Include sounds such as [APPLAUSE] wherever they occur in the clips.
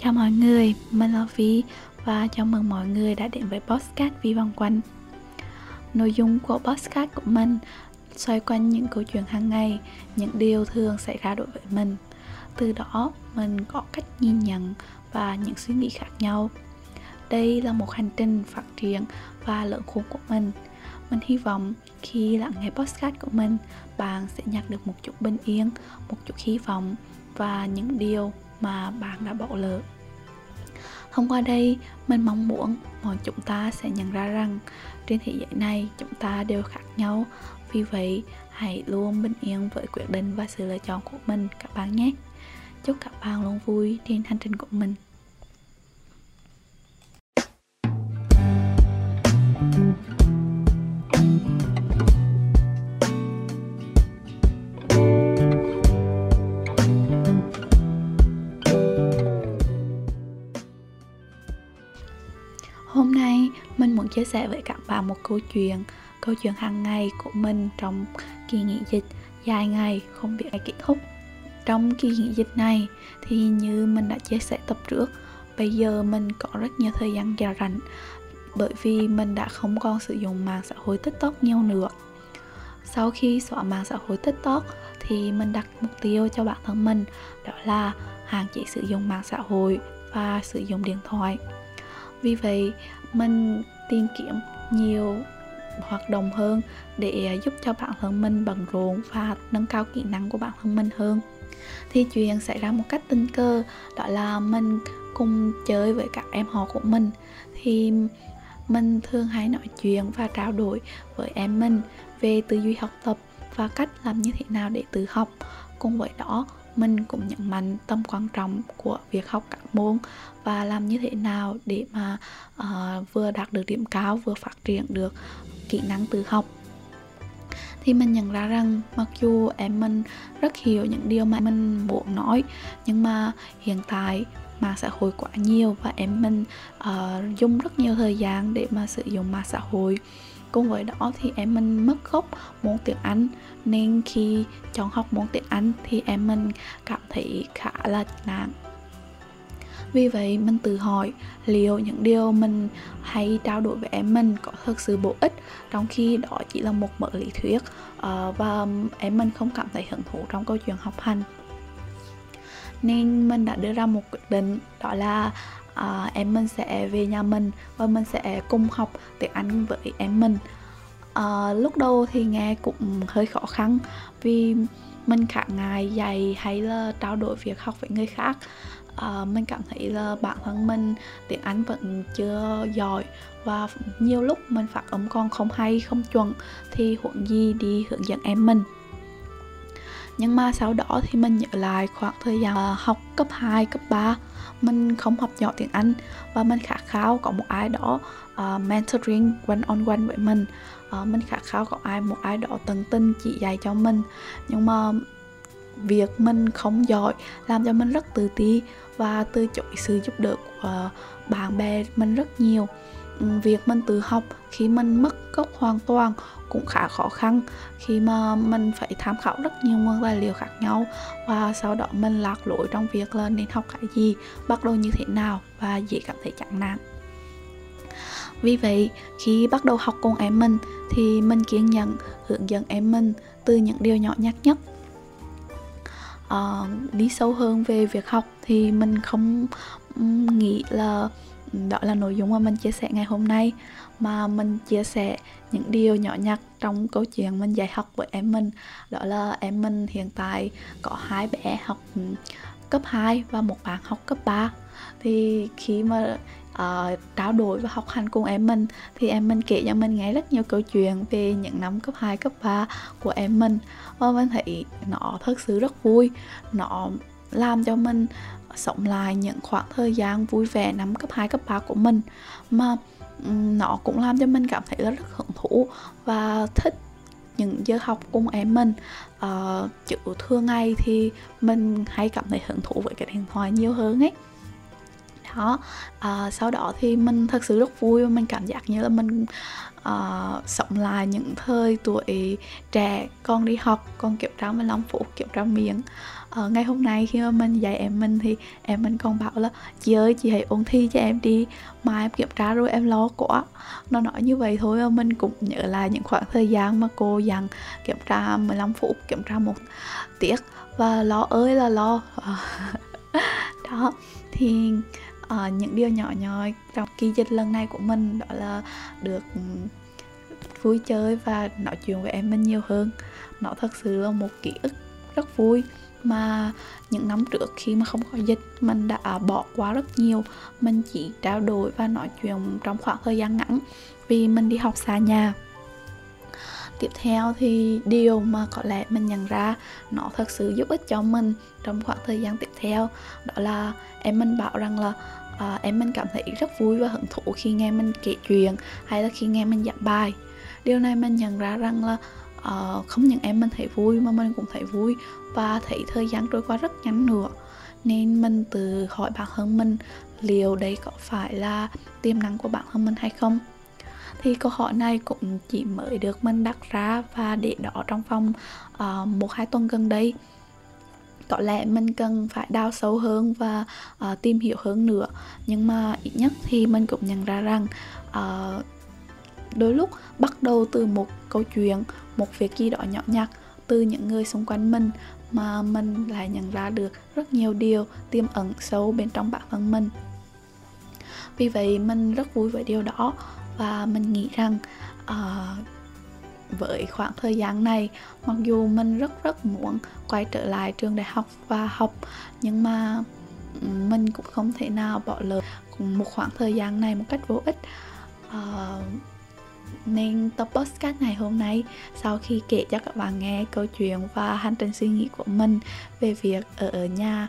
Chào mọi người, mình là Vi và chào mừng mọi người đã đến với podcast Vi Vòng Quanh. Nội dung của podcast của mình xoay quanh những câu chuyện hàng ngày, những điều thường xảy ra đối với mình. Từ đó mình có cách nhìn nhận và những suy nghĩ khác nhau. Đây là một hành trình phát triển và lớn khôn của mình. Mình hy vọng khi lắng nghe podcast của mình bạn sẽ nhặt được một chút bình yên một chút hy vọng và những điều mà bạn đã bỏ lỡ. Thông qua đây, mình mong muốn mọi chúng ta sẽ nhận ra rằng trên thế giới này chúng ta đều khác nhau. Vì vậy, hãy luôn bình yên với quyết định và sự lựa chọn của mình, các bạn nhé. Chúc các bạn luôn vui trên hành trình của mình. Chia sẻ với các bạn một câu chuyện Câu chuyện hàng ngày của mình trong kỳ nghỉ dịch dài ngày, không biết ngày kết thúc. Trong kỳ nghỉ dịch này thì như mình đã chia sẻ tập trước, Bây giờ mình có rất nhiều thời gian già rảnh Bởi vì mình đã không còn sử dụng mạng xã hội TikTok nhiều nữa. Sau khi xóa mạng xã hội TikTok thì mình đặt mục tiêu cho bản thân mình, Đó là hạn chế sử dụng mạng xã hội và sử dụng điện thoại. Vì vậy mình tìm kiếm nhiều hoạt động hơn để à, giúp cho bản thân mình bận rộn và nâng cao kỹ năng của bản thân mình hơn. Thì chuyện xảy ra một cách tình cờ, đó là mình cùng chơi với các em họ của mình. Thì mình thường hay nói chuyện và trao đổi với em mình về tư duy học tập và cách làm như thế nào để tự học. Cùng với đó mình cũng nhấn mạnh tầm quan trọng của việc học các môn và làm như thế nào để mà uh, vừa đạt được điểm cao vừa phát triển được kỹ năng tự học. Thì mình nhận ra rằng mặc dù em mình rất hiểu những điều mà mình muốn nói nhưng mà hiện tại mạng xã hội quá nhiều và em mình uh, dùng rất nhiều thời gian để mà sử dụng mạng xã hội cùng với đó thì em mình mất gốc môn tiếng Anh. Nên khi chọn học môn tiếng Anh thì em mình cảm thấy khá là nản. Vì vậy mình tự hỏi liệu những điều mình hay trao đổi với em mình có thực sự bổ ích trong khi đó chỉ là một mớ lý thuyết ờ, và em mình không cảm thấy hứng thú trong câu chuyện học hành. Nên mình đã đưa ra một quyết định, đó là uh, em mình sẽ về nhà mình và mình sẽ cùng học tiếng Anh với em mình uh, ờ, lúc đầu thì nghe cũng hơi khó khăn vì mình khá ngại dạy hay là trao đổi việc học với người khác. Uh, mình cảm thấy là bản thân mình tiếng Anh vẫn chưa giỏi và nhiều lúc mình phát âm còn không hay không chuẩn thì huống gì đi hướng dẫn em mình nhưng mà sau đó thì mình nhớ lại khoảng thời gian ờ, học cấp 2, cấp 3 mình không học giỏi tiếng Anh. Và mình khát khao có một ai đó uh, mentoring one on one với mình. Uh, mình khát khao có ai một ai đó tận tình chỉ dạy cho mình. Nhưng mà việc mình không giỏi làm cho mình rất tự ti và từ chối sự giúp đỡ của bạn bè mình rất nhiều việc mình tự học khi mình mất gốc hoàn toàn cũng khá khó khăn. Khi mà mình phải tham khảo rất nhiều nguồn tài liệu khác nhau và sau đó mình lạc lối trong việc là nên học cái gì bắt đầu như thế nào và dễ cảm thấy chán nản. Vì vậy khi bắt đầu học cùng em mình thì mình kiên nhẫn hướng dẫn em mình từ những điều nhỏ nhặt nhất. Uh, đi sâu hơn về việc học thì mình không nghĩ là đó là nội dung mà mình chia sẻ ngày hôm nay. Mà mình chia sẻ những điều nhỏ nhặt trong câu chuyện mình dạy học với em mình. Đó là em mình hiện tại có hai bé học ừ, cấp 2 và một bạn học cấp 3 thì khi mà uh, trao đổi và học hành cùng em mình thì em mình kể cho mình nghe rất nhiều câu chuyện về những năm cấp 2, cấp 3 của em mình. Và mình thấy nó thật sự rất vui. Nó làm cho mình sống lại những khoảng thời gian vui vẻ năm cấp 2, cấp 3 của mình. Mà nó cũng làm cho mình cảm thấy là rất hứng thú và thích những giờ học cùng em mình. Ờ, à, chữ thường ngày thì mình hay cảm thấy hứng thú với cái điện thoại nhiều hơn ấy đó. À, sau đó thì mình thật sự rất vui và mình cảm giác như là mình uh, sống lại những thời tuổi trẻ con đi học con kiểm tra 15 phút kiểm tra miệng uh, ờ, ngày hôm nay khi mà mình dạy em mình thì em mình còn bảo là chị ơi chị hãy ôn thi cho em đi mà em kiểm tra rồi em lo quá. Nó nói như vậy thôi mà mình cũng nhớ lại những khoảng thời gian mà cô dặn kiểm tra 15 phút kiểm tra một tiết và lo ơi là lo. [LAUGHS] Đó thì uh, những điều nhỏ nhoi trong kỳ dịch lần này của mình đó là được ừ, vui chơi và nói chuyện với em mình nhiều hơn. Nó thật sự là một ký ức rất vui mà những năm trước khi mà không có dịch mình đã bỏ qua rất nhiều. Mình chỉ trao đổi và nói chuyện trong khoảng thời gian ngắn vì mình đi học xa nhà tiếp theo thì điều mà có lẽ mình nhận ra nó thật sự giúp ích cho mình trong khoảng thời gian tiếp theo đó là em mình bảo rằng là à, em mình cảm thấy rất vui và hứng thú khi nghe mình kể chuyện hay là khi nghe mình giảng bài. Điều này mình nhận ra rằng là uh, không những em mình thấy vui mà mình cũng thấy vui và thấy thời gian trôi qua rất nhanh nữa. Nên mình tự hỏi bản thân mình liệu đây có phải là tiềm năng của bản thân mình hay không? Thì câu hỏi này cũng chỉ mới được mình đặt ra và để đó trong vòng uh, một hai tuần gần đây. Có lẽ mình cần phải đào sâu hơn và uh, tìm hiểu hơn nữa. Nhưng mà ít nhất thì mình cũng nhận ra rằng uh, đôi lúc bắt đầu từ một câu chuyện một việc gì đó nhỏ nhặt từ những người xung quanh mình mà mình lại nhận ra được rất nhiều điều tiềm ẩn sâu bên trong bản thân mình. Vì vậy mình rất vui với điều đó và mình nghĩ rằng uh, với khoảng thời gian này mặc dù mình rất rất muốn quay trở lại trường đại học và học nhưng mà mình cũng không thể nào bỏ lỡ một khoảng thời gian này một cách vô ích. Uh, nên tập podcast ngày hôm nay sau khi kể cho các bạn nghe câu chuyện và hành trình suy nghĩ của mình về việc ở, ở nhà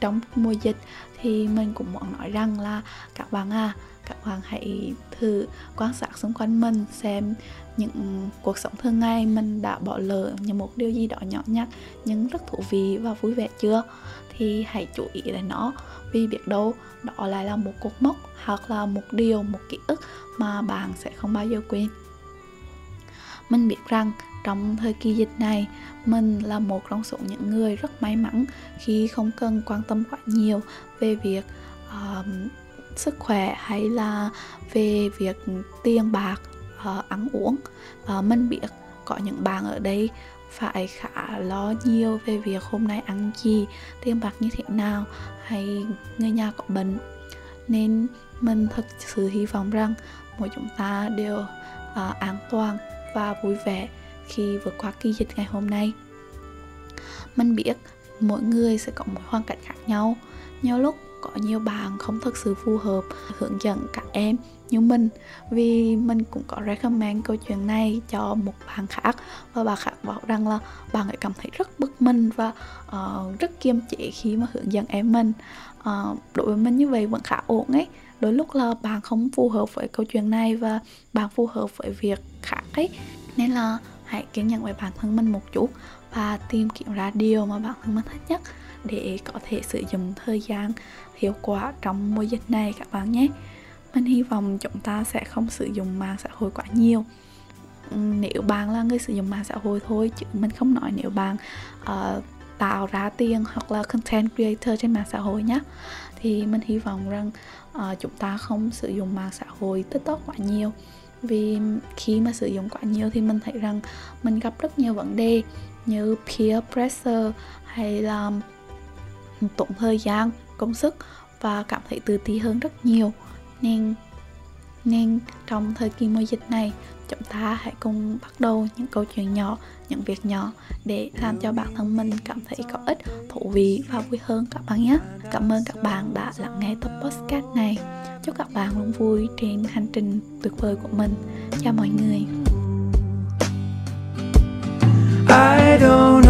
trong mùa dịch thì mình cũng muốn nói rằng là các bạn à các bạn hãy thử quan sát xung quanh mình xem những cuộc sống thường ngày mình đã bỏ lỡ những một điều gì đó nhỏ nhặt, nhưng rất thú vị và vui vẻ chưa? Thì hãy chú ý đến nó, vì biết đâu đó lại là một cột mốc hoặc là một điều, một ký ức mà bạn sẽ không bao giờ quên mình biết rằng trong thời kỳ dịch này mình là một trong số những người rất may mắn khi không cần quan tâm quá nhiều về việc uh, sức khỏe hay là về việc tiền bạc uh, ăn uống. Uh, mình biết có những bạn ở đây phải khá lo nhiều về việc hôm nay ăn gì tiền bạc như thế nào hay người nhà có bệnh. Nên mình thật sự hy vọng rằng mỗi chúng ta đều uh, an toàn và vui vẻ khi vượt qua kỳ dịch ngày hôm nay. Mình biết mỗi người sẽ có một hoàn cảnh khác nhau. Nhiều lúc có nhiều bạn không thực sự phù hợp hướng dẫn các em như mình. Vì mình cũng có recommend câu chuyện này cho một bạn khác và bạn khác bảo rằng là bạn ấy cảm thấy rất bực mình và uh, rất kiêm chế khi mà hướng dẫn em mình. Uh, đối với mình như vậy vẫn khá ổn ấy đôi lúc là bạn không phù hợp với câu chuyện này và bạn phù hợp với việc khác ấy. Nên là hãy kiên nhẫn với bản thân mình một chút và tìm kiếm ra điều mà bản thân mình thích nhất để có thể sử dụng thời gian hiệu quả trong mùa dịch này các bạn nhé. Mình hy vọng chúng ta sẽ không sử dụng mạng xã hội quá nhiều. Nếu bạn là người sử dụng mạng xã hội thôi chứ mình không nói nếu bạn uh, tạo ra tiền hoặc là content creator trên mạng xã hội nhé thì mình hy vọng rằng uh, chúng ta không sử dụng mạng xã hội tiktok quá nhiều. Vì khi mà sử dụng quá nhiều thì mình thấy rằng mình gặp rất nhiều vấn đề như peer pressure hay là tốn thời gian công sức và cảm thấy tự ti hơn rất nhiều. Nên nên trong thời kỳ mùa dịch này chúng ta hãy cùng bắt đầu những câu chuyện nhỏ, những việc nhỏ để làm cho bản thân mình cảm thấy có ích, thú vị và vui hơn các bạn nhé. Cảm ơn các bạn đã lắng nghe tập podcast này. Chúc các bạn luôn vui trên hành trình tuyệt vời của mình. Chào mọi người. I don't know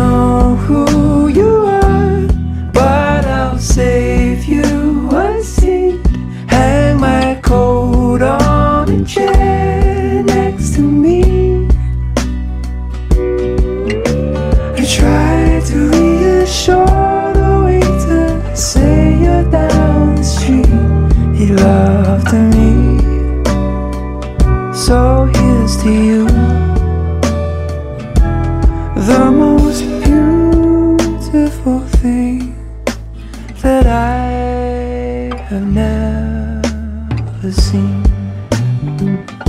that I have never seen.